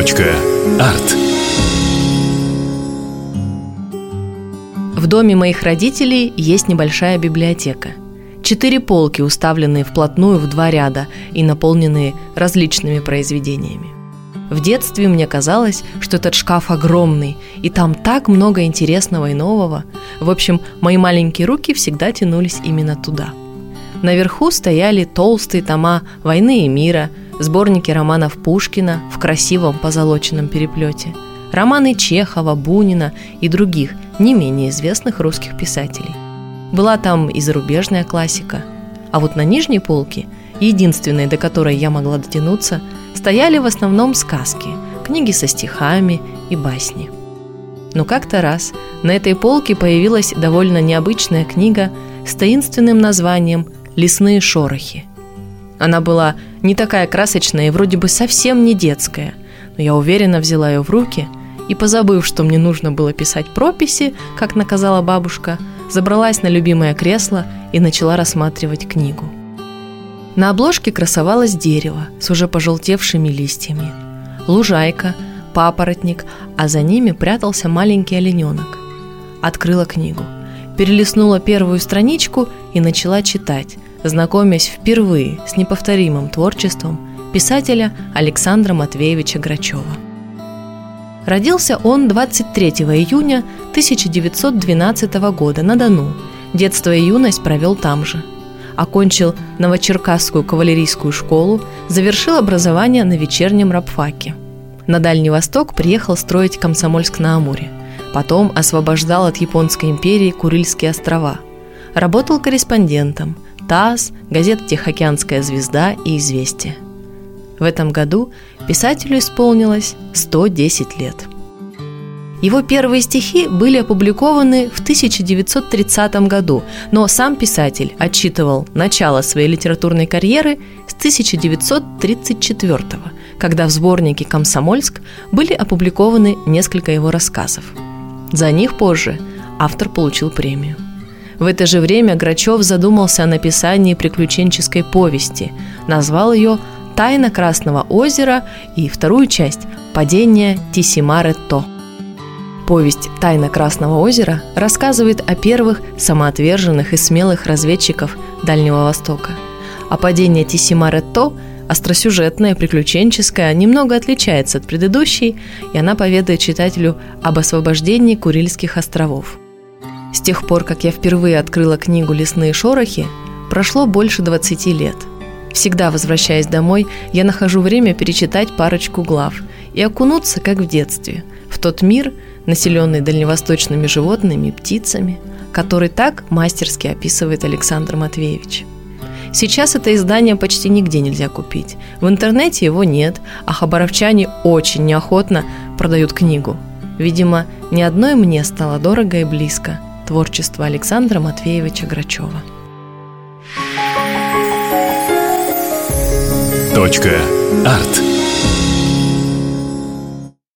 Арт. В доме моих родителей есть небольшая библиотека. Четыре полки, уставленные вплотную в два ряда и наполненные различными произведениями. В детстве мне казалось, что этот шкаф огромный, и там так много интересного и нового. В общем, мои маленькие руки всегда тянулись именно туда. Наверху стояли толстые тома «Войны и мира», сборники романов Пушкина в красивом позолоченном переплете, романы Чехова, Бунина и других не менее известных русских писателей. Была там и зарубежная классика. А вот на нижней полке, единственной, до которой я могла дотянуться, стояли в основном сказки, книги со стихами и басни. Но как-то раз на этой полке появилась довольно необычная книга с таинственным названием «Лесные шорохи». Она была не такая красочная и вроде бы совсем не детская, но я уверенно взяла ее в руки и, позабыв, что мне нужно было писать прописи, как наказала бабушка, забралась на любимое кресло и начала рассматривать книгу. На обложке красовалось дерево с уже пожелтевшими листьями, лужайка, папоротник, а за ними прятался маленький олененок. Открыла книгу, перелистнула первую страничку и начала читать – знакомясь впервые с неповторимым творчеством писателя Александра Матвеевича Грачева. Родился он 23 июня 1912 года на Дону. Детство и юность провел там же. Окончил Новочеркасскую кавалерийскую школу, завершил образование на вечернем рабфаке. На Дальний Восток приехал строить Комсомольск-на-Амуре. Потом освобождал от Японской империи Курильские острова. Работал корреспондентом – ТАСС, газета «Тихоокеанская звезда» и «Известия». В этом году писателю исполнилось 110 лет. Его первые стихи были опубликованы в 1930 году, но сам писатель отчитывал начало своей литературной карьеры с 1934 когда в сборнике «Комсомольск» были опубликованы несколько его рассказов. За них позже автор получил премию – в это же время Грачев задумался о написании приключенческой повести. Назвал ее «Тайна Красного озера» и вторую часть «Падение Тисимаретто». Повесть «Тайна Красного озера» рассказывает о первых самоотверженных и смелых разведчиков Дальнего Востока. А «Падение Тисимаретто» остросюжетная, приключенческая, немного отличается от предыдущей, и она поведает читателю об освобождении Курильских островов – с тех пор, как я впервые открыла книгу «Лесные шорохи», прошло больше 20 лет. Всегда возвращаясь домой, я нахожу время перечитать парочку глав и окунуться, как в детстве, в тот мир, населенный дальневосточными животными птицами, который так мастерски описывает Александр Матвеевич. Сейчас это издание почти нигде нельзя купить. В интернете его нет, а хабаровчане очень неохотно продают книгу. Видимо, ни одной мне стало дорого и близко – творчество Александра Матвеевича Грачева. Точка. Арт.